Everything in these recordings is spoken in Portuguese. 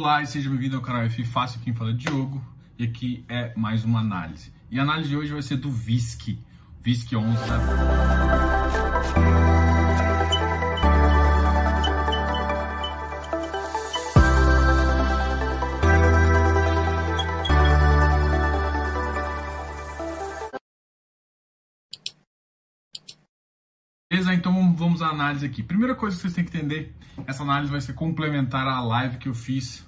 Olá e seja bem-vindo ao canal F Fácil, quem fala é Diogo e aqui é mais uma análise. E a análise de hoje vai ser do VISC, VISC 11 Beleza, então vamos à análise aqui. Primeira coisa que vocês têm que entender, essa análise vai ser complementar à live que eu fiz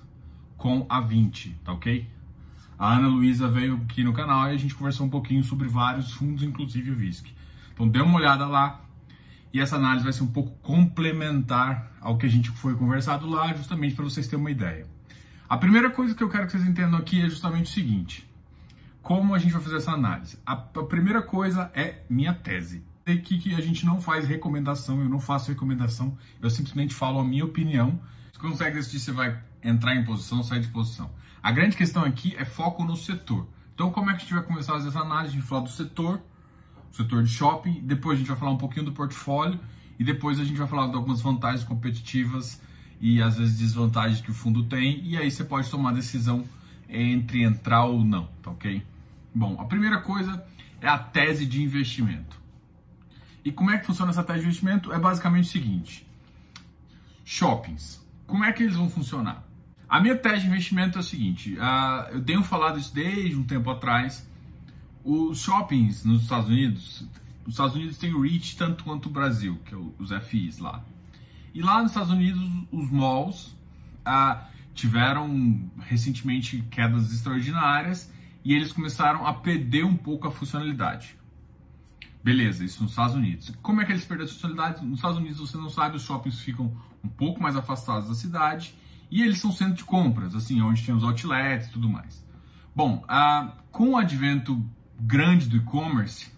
com a 20, tá ok? A Ana Luísa veio aqui no canal e a gente conversou um pouquinho sobre vários fundos, inclusive o VISC. Então dê uma olhada lá e essa análise vai ser um pouco complementar ao que a gente foi conversado lá, justamente para vocês terem uma ideia. A primeira coisa que eu quero que vocês entendam aqui é justamente o seguinte: como a gente vai fazer essa análise? A, a primeira coisa é minha tese aqui que a gente não faz recomendação, eu não faço recomendação, eu simplesmente falo a minha opinião. Você consegue decidir se vai entrar em posição, sair de posição. A grande questão aqui é foco no setor. Então, como é que a gente vai começar a fazer essa análise? A gente vai falar do setor, setor de shopping, depois a gente vai falar um pouquinho do portfólio e depois a gente vai falar de algumas vantagens competitivas e às vezes desvantagens que o fundo tem e aí você pode tomar a decisão entre entrar ou não, tá ok? Bom, a primeira coisa é a tese de investimento. E como é que funciona essa taxa de investimento? É basicamente o seguinte: shoppings. Como é que eles vão funcionar? A minha tese de investimento é o seguinte: uh, eu tenho falado isso desde um tempo atrás. Os shoppings nos Estados Unidos, os Estados Unidos têm o REIT tanto quanto o Brasil, que é os FIs lá. E lá nos Estados Unidos, os malls uh, tiveram recentemente quedas extraordinárias e eles começaram a perder um pouco a funcionalidade. Beleza, isso nos Estados Unidos. Como é que eles perderam a funcionalidade? Nos Estados Unidos, você não sabe, os shoppings ficam um pouco mais afastados da cidade e eles são centro de compras, assim, onde tem os outlets e tudo mais. Bom, ah, com o advento grande do e-commerce,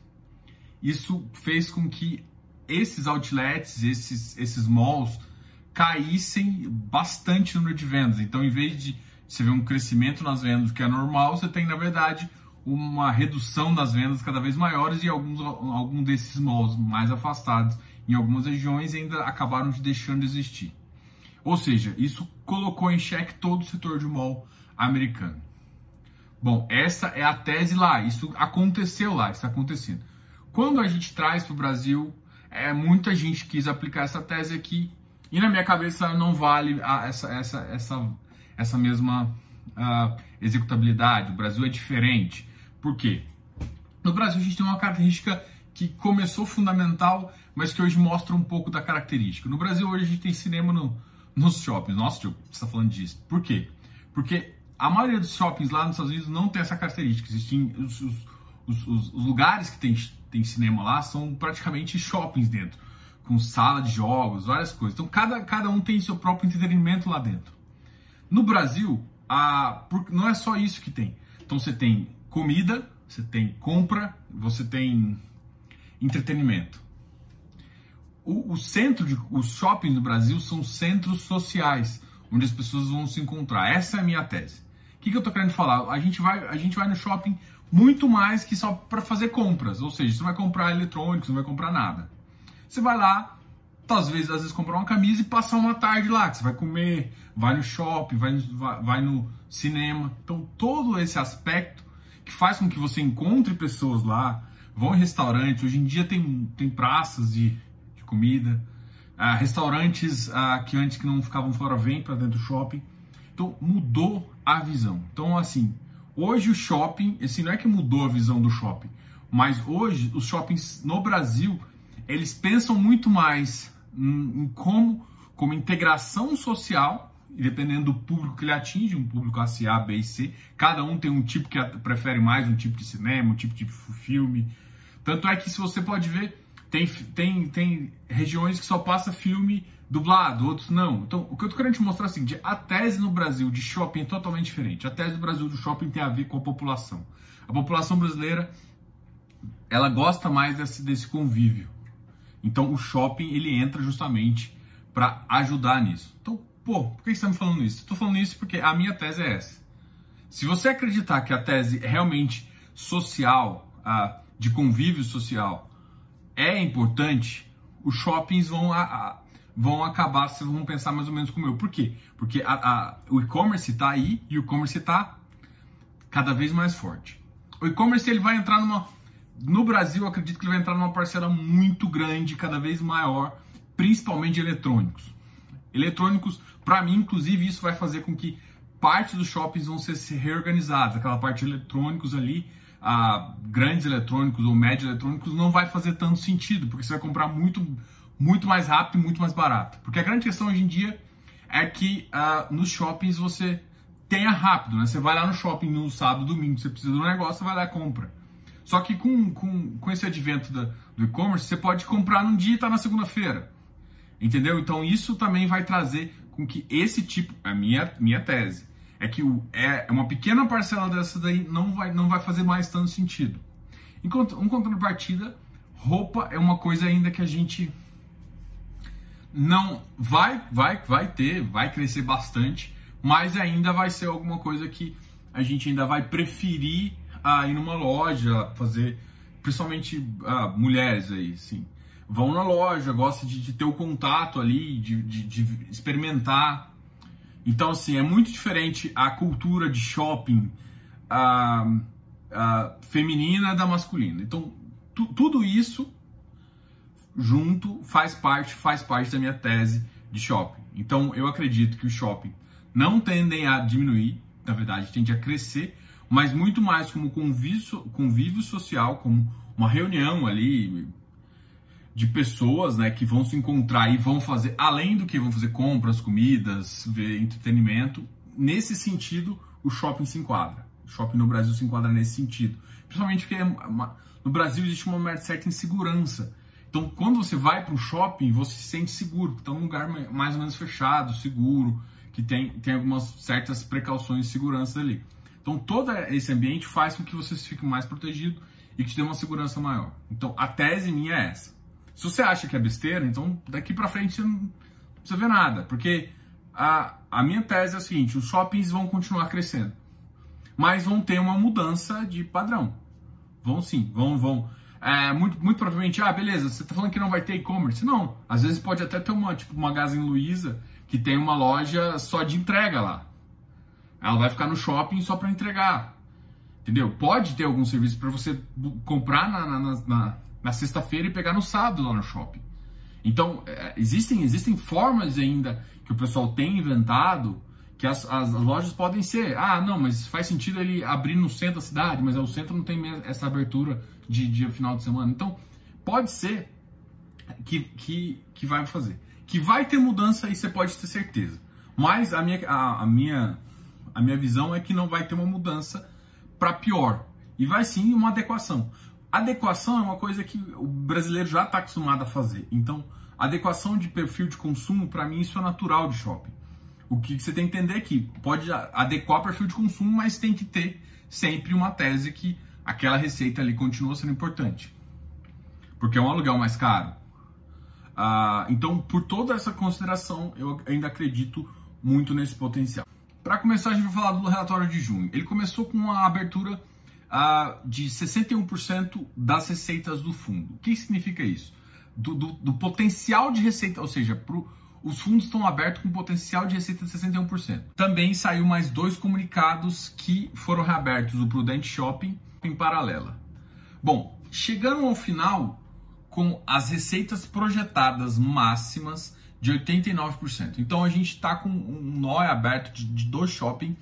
isso fez com que esses outlets, esses, esses malls, caíssem bastante no número de vendas. Então, em vez de você ver um crescimento nas vendas que é normal, você tem, na verdade, uma redução das vendas cada vez maiores e alguns, alguns desses malls mais afastados em algumas regiões ainda acabaram de deixando de existir. Ou seja, isso colocou em xeque todo o setor de mall americano. Bom, essa é a tese lá, isso aconteceu lá, está acontecendo. Quando a gente traz para o Brasil, é, muita gente quis aplicar essa tese aqui e na minha cabeça não vale a, essa, essa, essa, essa mesma uh, executabilidade. O Brasil é diferente. Por quê? No Brasil a gente tem uma característica que começou fundamental, mas que hoje mostra um pouco da característica. No Brasil hoje a gente tem cinema no, nos shoppings. Nossa, Diogo, você está falando disso. Por quê? Porque a maioria dos shoppings lá nos Estados Unidos não tem essa característica. Existem os, os, os, os lugares que tem, tem cinema lá são praticamente shoppings dentro, com sala de jogos, várias coisas. Então cada, cada um tem seu próprio entretenimento lá dentro. No Brasil, a, não é só isso que tem. Então você tem comida, você tem compra, você tem entretenimento. O, o, centro de os shoppings no Brasil são centros sociais onde as pessoas vão se encontrar. Essa é a minha tese. O que, que eu estou querendo falar? A gente vai a gente vai no shopping muito mais que só para fazer compras, ou seja, você não vai comprar eletrônicos, não vai comprar nada. Você vai lá, às vezes, às vezes comprar uma camisa e passar uma tarde lá, que você vai comer, vai no shopping, vai, vai, vai no cinema. Então todo esse aspecto que faz com que você encontre pessoas lá, vão em restaurantes. Hoje em dia tem, tem praças de comida, ah, restaurantes ah, que antes que não ficavam fora vêm para dentro do shopping. Então mudou a visão. Então assim, hoje o shopping, assim, não é que mudou a visão do shopping, mas hoje os shoppings no Brasil eles pensam muito mais em, em como como integração social e dependendo do público que ele atinge, um público A, B e C, cada um tem um tipo que prefere mais, um tipo de cinema, um tipo de filme. Tanto é que se você pode ver, tem, tem, tem regiões que só passa filme dublado, outros não. Então, o que eu tô querendo te mostrar é o seguinte, a tese no Brasil de shopping é totalmente diferente. A tese do Brasil do shopping tem a ver com a população. A população brasileira, ela gosta mais desse, desse convívio. Então, o shopping, ele entra justamente para ajudar nisso. Então, Pô, por que você está me falando isso? Estou falando isso porque a minha tese é essa. Se você acreditar que a tese é realmente social, de convívio social, é importante, os shoppings vão, vão acabar, vocês vão pensar mais ou menos como eu. Por quê? Porque a, a, o e-commerce está aí e o e-commerce está cada vez mais forte. O e-commerce ele vai entrar numa. No Brasil, acredito que ele vai entrar numa parcela muito grande, cada vez maior, principalmente de eletrônicos. Eletrônicos, para mim, inclusive, isso vai fazer com que parte dos shoppings vão ser reorganizados. Aquela parte de eletrônicos ali, a grandes eletrônicos ou médios eletrônicos, não vai fazer tanto sentido, porque você vai comprar muito, muito mais rápido e muito mais barato. Porque a grande questão hoje em dia é que uh, nos shoppings você tenha rápido, né? Você vai lá no shopping no sábado, domingo, você precisa do negócio, você vai lá e compra. Só que com, com, com esse advento da, do e-commerce, você pode comprar num dia e tá na segunda-feira. Entendeu? Então isso também vai trazer com que esse tipo, a minha, minha tese, é que o, é, uma pequena parcela dessa daí não vai, não vai fazer mais tanto sentido. Enquanto, um contrapartida, roupa é uma coisa ainda que a gente não vai, vai, vai ter, vai crescer bastante, mas ainda vai ser alguma coisa que a gente ainda vai preferir a ir numa loja, fazer, principalmente ah, mulheres aí, sim. Vão na loja, gostam de, de ter o contato ali, de, de, de, experimentar. Então, assim, é muito diferente a cultura de shopping ah, ah, feminina da masculina. Então, tu, tudo isso junto faz parte, faz parte da minha tese de shopping. Então, eu acredito que o shopping não tendem a diminuir, na verdade, tende a crescer, mas muito mais como convívio, convívio social, como uma reunião ali de pessoas né, que vão se encontrar e vão fazer, além do que vão fazer compras, comidas, ver entretenimento. Nesse sentido, o shopping se enquadra. O shopping no Brasil se enquadra nesse sentido. Principalmente porque é uma, no Brasil existe uma certa insegurança. Então, quando você vai para um shopping, você se sente seguro, está num lugar mais ou menos fechado, seguro, que tem, tem algumas certas precauções de segurança ali. Então, todo esse ambiente faz com que você fique mais protegido e que te dê uma segurança maior. Então, a tese minha é essa. Se você acha que é besteira, então daqui para frente você não precisa ver nada, porque a, a minha tese é a seguinte: os shoppings vão continuar crescendo, mas vão ter uma mudança de padrão. Vão sim, vão, vão. É, muito, muito provavelmente, ah, beleza, você está falando que não vai ter e-commerce. Não, às vezes pode até ter uma, tipo, uma Magazine Luiza que tem uma loja só de entrega lá. Ela vai ficar no shopping só para entregar. Entendeu? Pode ter algum serviço para você comprar na, na, na, na sexta-feira e pegar no sábado lá no shopping. Então, é, existem, existem formas ainda que o pessoal tem inventado que as, as, lojas podem ser. Ah, não, mas faz sentido ele abrir no centro da cidade, mas o centro não tem essa abertura de dia final de semana. Então, pode ser que, que, que vai fazer. Que vai ter mudança aí você pode ter certeza. Mas a minha, a, a minha, a minha visão é que não vai ter uma mudança para pior. E vai sim uma adequação. Adequação é uma coisa que o brasileiro já está acostumado a fazer. Então, adequação de perfil de consumo, para mim, isso é natural de shopping. O que você tem que entender é que pode adequar o perfil de consumo, mas tem que ter sempre uma tese que aquela receita ali continua sendo importante. Porque é um aluguel mais caro, ah, então, por toda essa consideração, eu ainda acredito muito nesse potencial. Para começar, a gente vai falar do relatório de junho. Ele começou com uma abertura de 61% das receitas do fundo. O que significa isso? Do, do, do potencial de receita, ou seja, pro, os fundos estão abertos com potencial de receita de 61%. Também saiu mais dois comunicados que foram reabertos, o Prudente Shopping em paralela. Bom, chegando ao final, com as receitas projetadas máximas de 89%. Então a gente está com um nó aberto de, de do shopping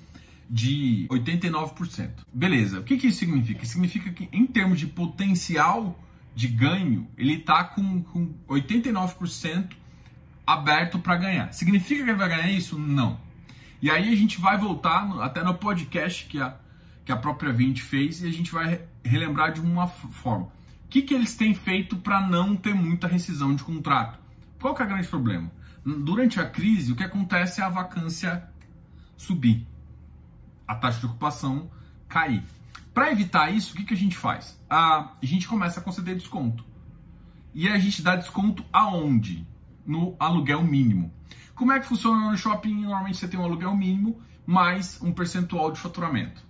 de 89%. Beleza, o que, que isso significa? Significa que em termos de potencial de ganho, ele está com, com 89% aberto para ganhar. Significa que ele vai ganhar isso? Não. E aí a gente vai voltar no, até no podcast que a, que a própria Vint fez e a gente vai relembrar de uma forma que, que eles têm feito para não ter muita rescisão de contrato? Qual que é o grande problema? Durante a crise, o que acontece é a vacância subir, a taxa de ocupação cair. Para evitar isso, o que, que a gente faz? A, gente começa a conceder desconto. E a gente dá desconto aonde? No aluguel mínimo. Como é que funciona no shopping? Normalmente você tem um aluguel mínimo mais um percentual de faturamento.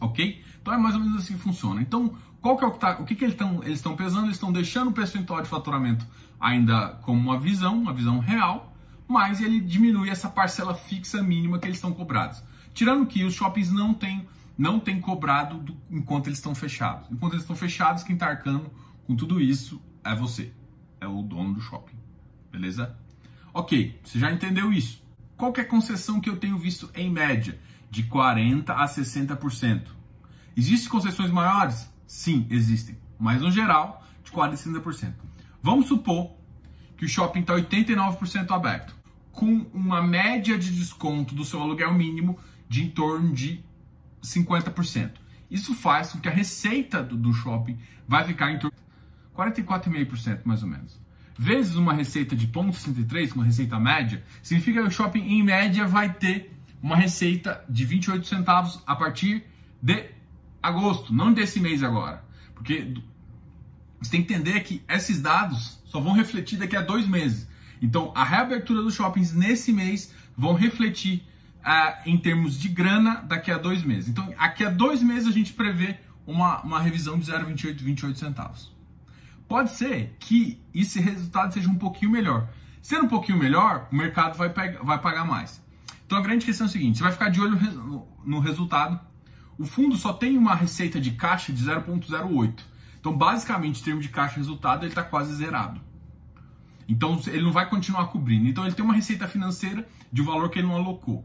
Ok? Então é mais ou menos assim que funciona. Então, qual que é o que tá, o que, que eles estão pesando? Eles estão deixando o percentual de faturamento ainda como uma visão, uma visão real, mas ele diminui essa parcela fixa mínima que eles estão cobrados. Tirando que os shoppings não têm não tem cobrado do, enquanto eles estão fechados. Enquanto eles estão fechados, quem está arcando com tudo isso é você, é o dono do shopping, beleza? Ok, você já entendeu isso. Qual é a concessão que eu tenho visto em média? De 40% a 60%. Existem concessões maiores? Sim, existem. Mas no geral, de 40% a 60%. Vamos supor que o shopping está 89% aberto, com uma média de desconto do seu aluguel mínimo de em torno de 50%. Isso faz com que a receita do, do shopping vai ficar em torno de 44,5% mais ou menos. Vezes uma receita de 0,63, uma receita média, significa que o shopping em média vai ter uma receita de 28 centavos a partir de agosto, não desse mês agora. Porque você tem que entender que esses dados só vão refletir daqui a dois meses. Então, a reabertura dos shoppings nesse mês vão refletir uh, em termos de grana daqui a dois meses. Então, daqui a dois meses a gente prevê uma, uma revisão de 0,28 28 centavos. Pode ser que esse resultado seja um pouquinho melhor. Sendo um pouquinho melhor, o mercado vai, vai pagar mais. Então a grande questão é a seguinte: você vai ficar de olho no resultado. O fundo só tem uma receita de caixa de 0,08. Então, basicamente, em termos de caixa resultado, ele está quase zerado. Então, ele não vai continuar cobrindo. Então, ele tem uma receita financeira de um valor que ele não alocou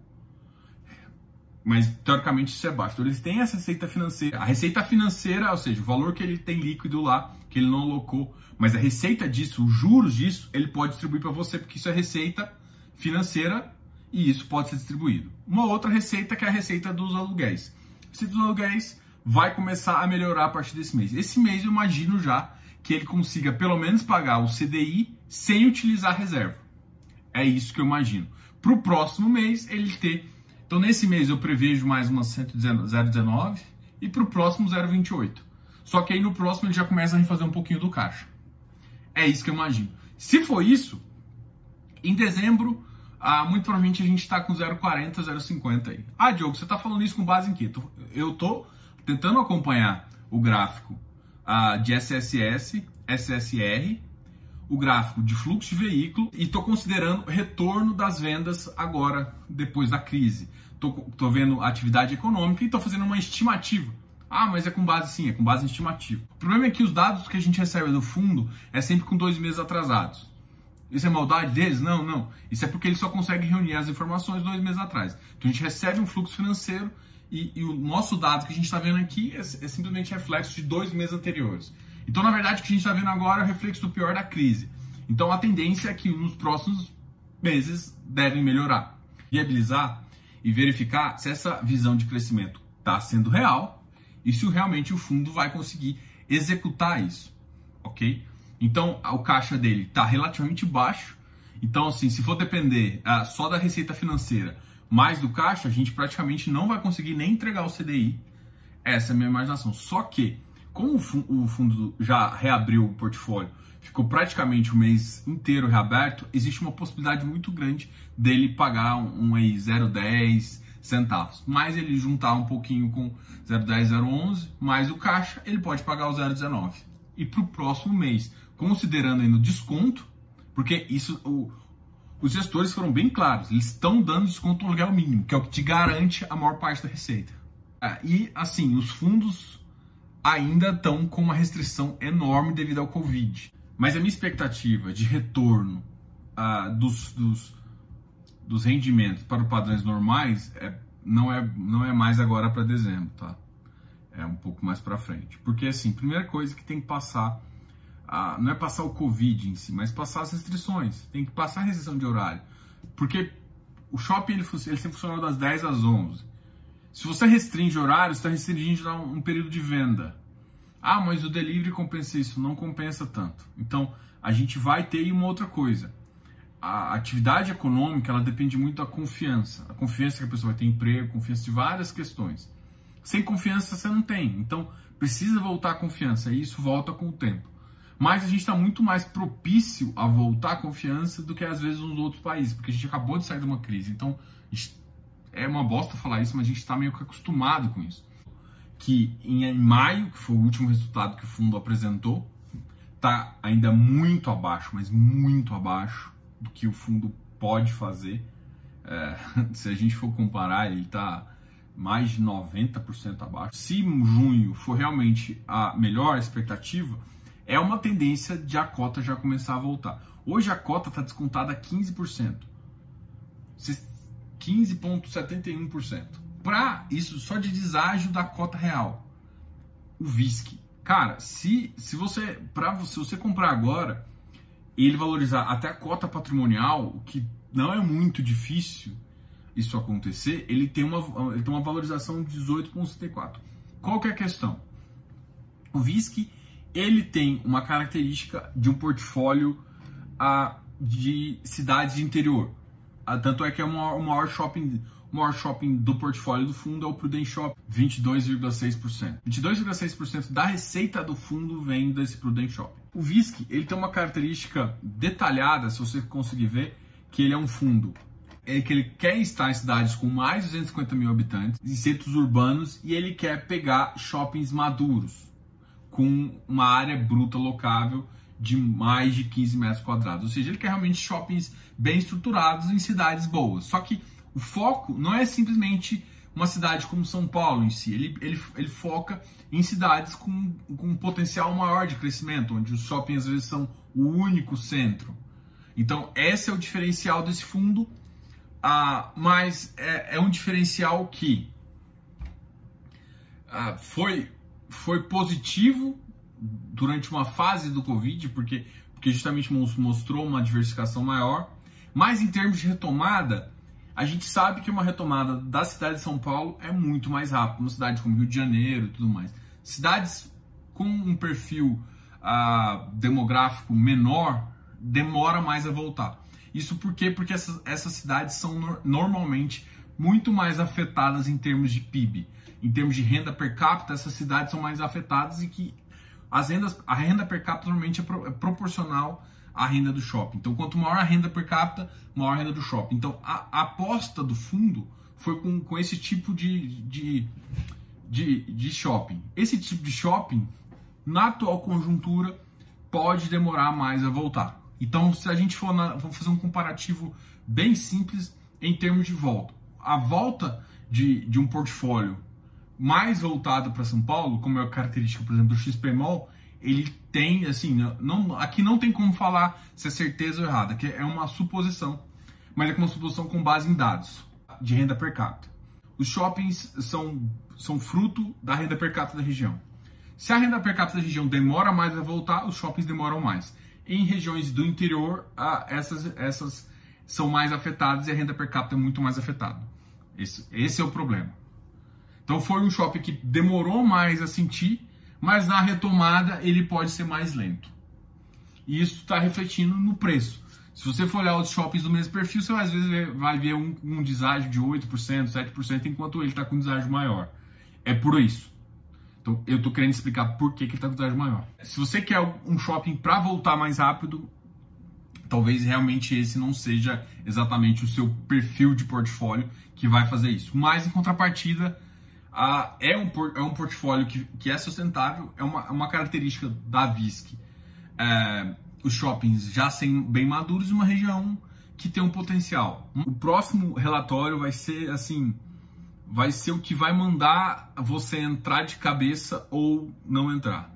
mas teoricamente isso é baixo. Então eles têm essa receita financeira. A receita financeira, ou seja, o valor que ele tem líquido lá, que ele não alocou, mas a receita disso, os juros disso, ele pode distribuir para você, porque isso é receita financeira e isso pode ser distribuído. Uma outra receita que é a receita dos aluguéis. A receita dos aluguéis vai começar a melhorar a partir desse mês. Esse mês eu imagino já que ele consiga pelo menos pagar o CDI sem utilizar reserva. É isso que eu imagino. Para o próximo mês ele ter então, nesse mês eu prevejo mais uma 0,19 e para o próximo 0,28. Só que aí no próximo ele já começa a refazer um pouquinho do caixa. É isso que eu imagino. Se for isso, em dezembro, ah, muito provavelmente a gente está com 0,40, 0,50 aí. Ah, Diogo, você está falando isso com base em quê? Eu estou tentando acompanhar o gráfico ah, de SSS, SSR o gráfico de fluxo de veículo e estou considerando retorno das vendas agora, depois da crise. Estou vendo atividade econômica e estou fazendo uma estimativa. Ah, mas é com base sim, é com base em estimativa. O problema é que os dados que a gente recebe do fundo é sempre com dois meses atrasados. Isso é maldade deles? Não, não. Isso é porque eles só conseguem reunir as informações dois meses atrás. Então a gente recebe um fluxo financeiro e, e o nosso dado que a gente está vendo aqui é, é simplesmente reflexo de dois meses anteriores. Então, na verdade, o que a gente está vendo agora é o reflexo do pior da crise. Então, a tendência é que nos próximos meses devem melhorar. Viabilizar e verificar se essa visão de crescimento está sendo real e se realmente o fundo vai conseguir executar isso, ok? Então, o caixa dele está relativamente baixo. Então, assim, se for depender ah, só da receita financeira mais do caixa, a gente praticamente não vai conseguir nem entregar o CDI. Essa é a minha imaginação. Só que como o fundo já reabriu o portfólio, ficou praticamente o mês inteiro reaberto, existe uma possibilidade muito grande dele pagar um, um aí 0,10 centavos. Mas ele juntar um pouquinho com 0,10, 0,11, mais o caixa, ele pode pagar o 0,19. E para o próximo mês, considerando ainda o desconto, porque isso o, os gestores foram bem claros, eles estão dando desconto no aluguel mínimo, que é o que te garante a maior parte da receita. Ah, e assim, os fundos ainda estão com uma restrição enorme devido ao Covid. Mas a minha expectativa de retorno uh, dos, dos, dos, rendimentos para os padrões normais é, não, é, não é mais agora para dezembro, tá? É um pouco mais para frente. Porque, assim, primeira coisa que tem que passar, uh, não é passar o Covid em si, mas passar as restrições. Tem que passar a restrição de horário. Porque o shopping ele, ele sempre funcionou das 10 às 11. Se você restringe horário, você está restringindo um período de venda. Ah, mas o delivery compensa isso. Não compensa tanto. Então, a gente vai ter uma outra coisa. A atividade econômica, ela depende muito da confiança. A confiança que a pessoa vai ter emprego, confiança de várias questões. Sem confiança, você não tem. Então, precisa voltar a confiança. E isso volta com o tempo. Mas a gente está muito mais propício a voltar a confiança do que às vezes nos outros países, porque a gente acabou de sair de uma crise. Então, é uma bosta falar isso, mas a gente está meio que acostumado com isso. que em maio, que foi o último resultado que o fundo apresentou, está ainda muito abaixo, mas muito abaixo do que o fundo pode fazer. É, se a gente for comparar, ele está mais de 90% abaixo. Se junho for realmente a melhor expectativa, é uma tendência de a cota já começar a voltar. Hoje a cota está descontada a 15%. 15,71%. Para isso, só de deságio da cota real. O VISC. Cara, se, se você para se você comprar agora ele valorizar até a cota patrimonial, o que não é muito difícil isso acontecer, ele tem uma, ele tem uma valorização de 18,74. Qual que é a questão? O VISC ele tem uma característica de um portfólio ah, de cidades de interior. Ah, tanto é que é o maior, o maior shopping o maior shopping do portfólio do fundo é o Prudent Shop, 22,6%. 22,6% da receita do fundo vem desse Prudent Shop. O VISC, ele tem uma característica detalhada, se você conseguir ver, que ele é um fundo é que ele quer estar em cidades com mais de 250 mil habitantes, em centros urbanos, e ele quer pegar shoppings maduros, com uma área bruta locável de mais de 15 metros quadrados. Ou seja, ele quer realmente shoppings bem estruturados em cidades boas. Só que o foco não é simplesmente uma cidade como São Paulo em si, ele, ele, ele foca em cidades com, com um potencial maior de crescimento, onde os shoppings às vezes são o único centro. Então, esse é o diferencial desse fundo, ah, mas é, é um diferencial que ah, foi, foi positivo durante uma fase do Covid, porque, porque justamente mostrou uma diversificação maior, mas em termos de retomada, a gente sabe que uma retomada da cidade de São Paulo é muito mais rápida, uma cidade como Rio de Janeiro e tudo mais. Cidades com um perfil ah, demográfico menor demora mais a voltar. Isso por quê? Porque essas, essas cidades são no, normalmente muito mais afetadas em termos de PIB. Em termos de renda per capita, essas cidades são mais afetadas e que as rendas, a renda per capita normalmente é, pro, é proporcional a renda do shopping. Então, quanto maior a renda per capita, maior a renda do shopping. Então, a, a aposta do fundo foi com, com esse tipo de, de, de, de shopping. Esse tipo de shopping, na atual conjuntura, pode demorar mais a voltar. Então, se a gente for, na, for fazer um comparativo bem simples em termos de volta, a volta de, de um portfólio mais voltado para São Paulo, como é a característica, por exemplo, do XPMOL, ele tem, assim, não, aqui não tem como falar se é certeza ou errada, que é uma suposição, mas é uma suposição com base em dados de renda per capita. Os shoppings são, são fruto da renda per capita da região. Se a renda per capita da região demora mais a voltar, os shoppings demoram mais. Em regiões do interior, essas, essas são mais afetadas e a renda per capita é muito mais afetada. Esse, esse é o problema. Então foi um shopping que demorou mais a sentir mas na retomada ele pode ser mais lento. E isso está refletindo no preço. Se você for olhar os shoppings do mesmo perfil, você às vezes vai ver um, um deságio de 8%, 7%, enquanto ele está com um deságio maior. É por isso. Então, eu estou querendo explicar por que, que ele está com deságio maior. Se você quer um shopping para voltar mais rápido, talvez realmente esse não seja exatamente o seu perfil de portfólio que vai fazer isso. Mas, em contrapartida, ah, é, um, é um portfólio que, que é sustentável, é uma, uma característica da VISC. É, os shoppings já sendo bem maduros uma região que tem um potencial. O próximo relatório vai ser assim, vai ser o que vai mandar você entrar de cabeça ou não entrar.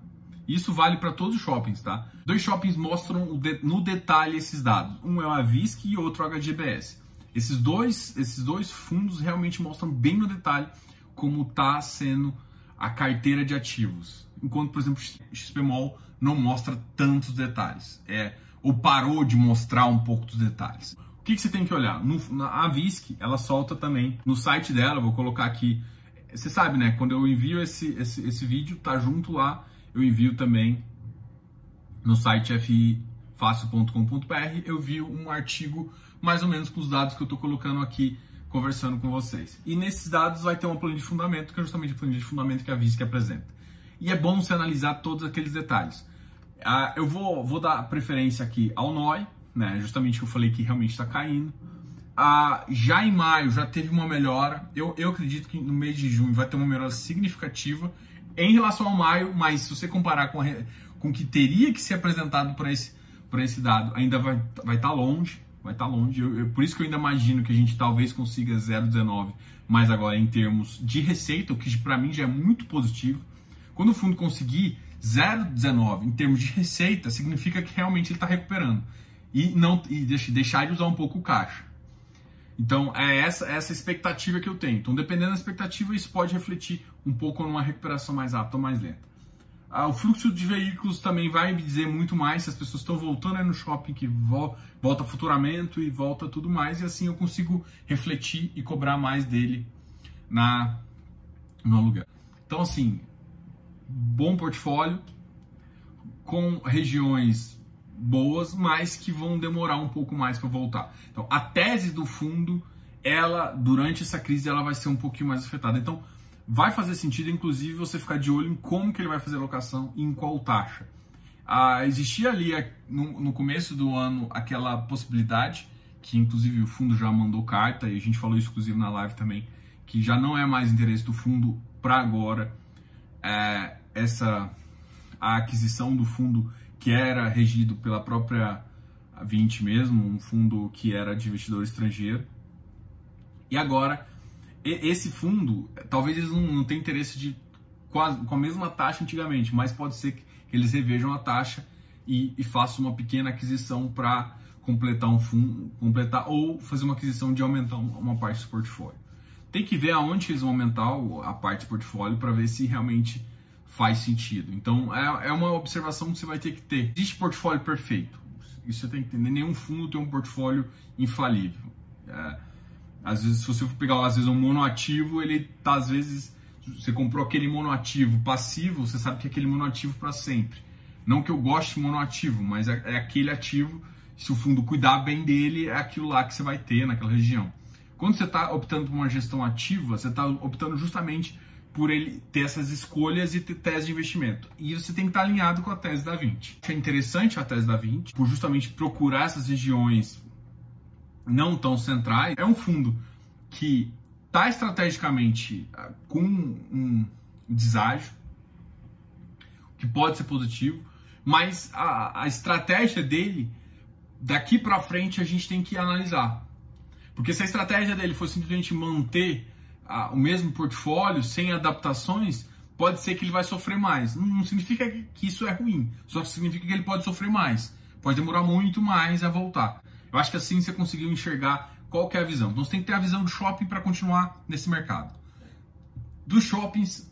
Isso vale para todos os shoppings, tá? Dois shoppings mostram no detalhe esses dados. Um é o Avisc e outro o HGBS. Esses dois, esses dois fundos realmente mostram bem no detalhe como está sendo a carteira de ativos. Enquanto, por exemplo, XPMOL não mostra tantos detalhes. É, ou parou de mostrar um pouco dos detalhes. O que, que você tem que olhar? No, na, a VISC, ela solta também no site dela, vou colocar aqui. Você sabe, né? Quando eu envio esse, esse, esse vídeo, tá junto lá, eu envio também no site fifácil.com.br, eu vi um artigo mais ou menos com os dados que eu estou colocando aqui conversando com vocês. E nesses dados vai ter uma planilha de fundamento, que é justamente a planilha de fundamento que a VISC apresenta. E é bom você analisar todos aqueles detalhes. Ah, eu vou, vou dar preferência aqui ao NOI, né, justamente que eu falei que realmente está caindo. Ah, já em maio já teve uma melhora. Eu, eu acredito que no mês de junho vai ter uma melhora significativa em relação ao maio, mas se você comparar com, a, com o que teria que ser apresentado por esse, esse dado, ainda vai estar vai tá longe. Vai estar tá longe. Eu, eu, por isso que eu ainda imagino que a gente talvez consiga 0,19, mas agora em termos de receita, o que para mim já é muito positivo. Quando o fundo conseguir 0,19 em termos de receita, significa que realmente ele está recuperando e não e deixar de usar um pouco o caixa. Então, é essa, essa expectativa que eu tenho. Então, dependendo da expectativa, isso pode refletir um pouco numa recuperação mais rápida ou mais lenta. Ah, o fluxo de veículos também vai me dizer muito mais se as pessoas estão voltando no shopping, que vo volta faturamento e volta tudo mais, e assim eu consigo refletir e cobrar mais dele na, no aluguel. Então, assim, bom portfólio, com regiões boas, mas que vão demorar um pouco mais para voltar. Então, a tese do fundo, ela durante essa crise, ela vai ser um pouquinho mais afetada. Então, vai fazer sentido, inclusive, você ficar de olho em como que ele vai fazer a locação e em qual taxa. Ah, existia ali no, no começo do ano aquela possibilidade que inclusive o fundo já mandou carta e a gente falou isso inclusive na live também, que já não é mais interesse do fundo para agora é, essa a aquisição do fundo que era regido pela própria 20 mesmo, um fundo que era de investidor estrangeiro. E agora, esse fundo, talvez eles não, tenham interesse de quase, com a mesma taxa antigamente, mas pode ser que eles revejam a taxa e, e façam uma pequena aquisição para completar um fundo, completar ou fazer uma aquisição de aumentar uma parte do portfólio. Tem que ver aonde eles vão aumentar a parte do portfólio para ver se realmente faz sentido. Então é, é uma observação que você vai ter que ter. Existe portfólio perfeito. Isso você tem que entender. Nenhum fundo tem um portfólio infalível. É, às vezes, se você for pegar às vezes um monoativo, ele tá às vezes você comprou aquele monoativo passivo, você sabe que é aquele monoativo para sempre. Não que eu goste de monoativo, mas é, é aquele ativo. Se o fundo cuidar bem dele, é aquilo lá que você vai ter naquela região. Quando você está optando por uma gestão ativa, você está optando justamente por ele ter essas escolhas e ter tese de investimento. E você tem que estar alinhado com a tese da 20. É interessante a tese da 20 por justamente procurar essas regiões não tão centrais. É um fundo que está estrategicamente ah, com um deságio, que pode ser positivo, mas a, a estratégia dele, daqui para frente, a gente tem que analisar. Porque se a estratégia dele for simplesmente manter a, o mesmo portfólio, sem adaptações, pode ser que ele vai sofrer mais. Não, não significa que, isso é ruim, só significa que ele pode sofrer mais. Pode demorar muito mais a voltar. Eu acho que assim você conseguiu enxergar qual que é a visão. Então você tem que ter a visão do shopping para continuar nesse mercado. Dos shoppings,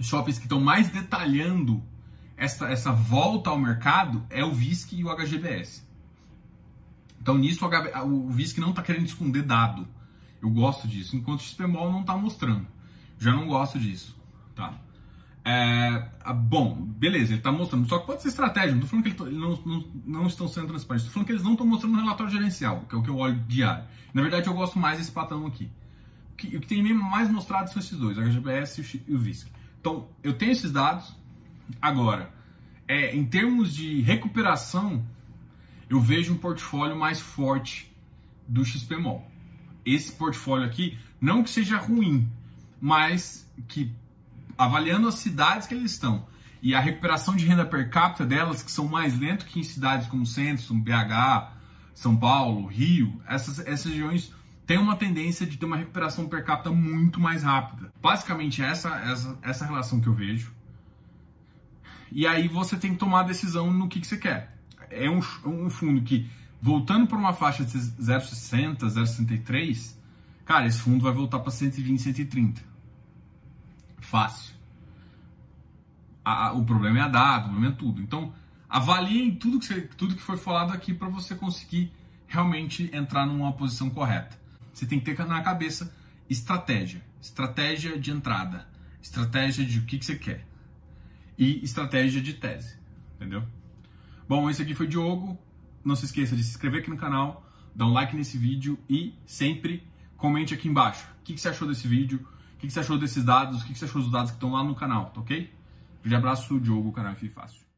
shoppings que estão mais detalhando essa, essa volta ao mercado é o VISC e o HGBS. Então nisso o, o VISC não está querendo esconder dado. Eu gosto disso, enquanto o XPMOL não está mostrando. Já não gosto disso, tá? É, bom, beleza, ele está mostrando. Só que pode ser estratégia. Não estou falando que ele, não, não, não, estão sendo transparentes. Estou falando que eles não estão mostrando no relatório gerencial, que é o que eu olho diário. Na verdade, eu gosto mais desse patrão aqui. O que, o que tem mais mostrado são esses dois, a HGBS e o VISC. Então, eu tenho esses dados. Agora, é, em termos de recuperação, eu vejo um portfólio mais forte do XPMOL esse portfólio aqui, não que seja ruim, mas que avaliando as cidades que eles estão e a recuperação de renda per capita delas, que são mais lento que em cidades como Centro, BH, São Paulo, Rio, essas, essas regiões têm uma tendência de ter uma recuperação per capita muito mais rápida. Basicamente, essa, essa, essa relação que eu vejo. E aí você tem que tomar a decisão no que, que você quer. É um, um fundo que Voltando para uma faixa de 0,60, 0,63, cara, esse fundo vai voltar para 120, 130. Fácil. A, a, o problema é a data, o problema é tudo. Então, avaliem tudo que, você, tudo que foi falado aqui para você conseguir realmente entrar numa posição correta. Você tem que ter na cabeça estratégia. Estratégia de entrada. Estratégia de o que, que você quer. E estratégia de tese. Entendeu? Bom, esse aqui foi Diogo. Não se esqueça de se inscrever aqui no canal, dar um like nesse vídeo e sempre comente aqui embaixo. O que, você achou desse vídeo? O que, você achou desses dados? O que, você achou dos dados que estão lá no canal, tá ok? Um abraço, Diogo, canal F Fácil.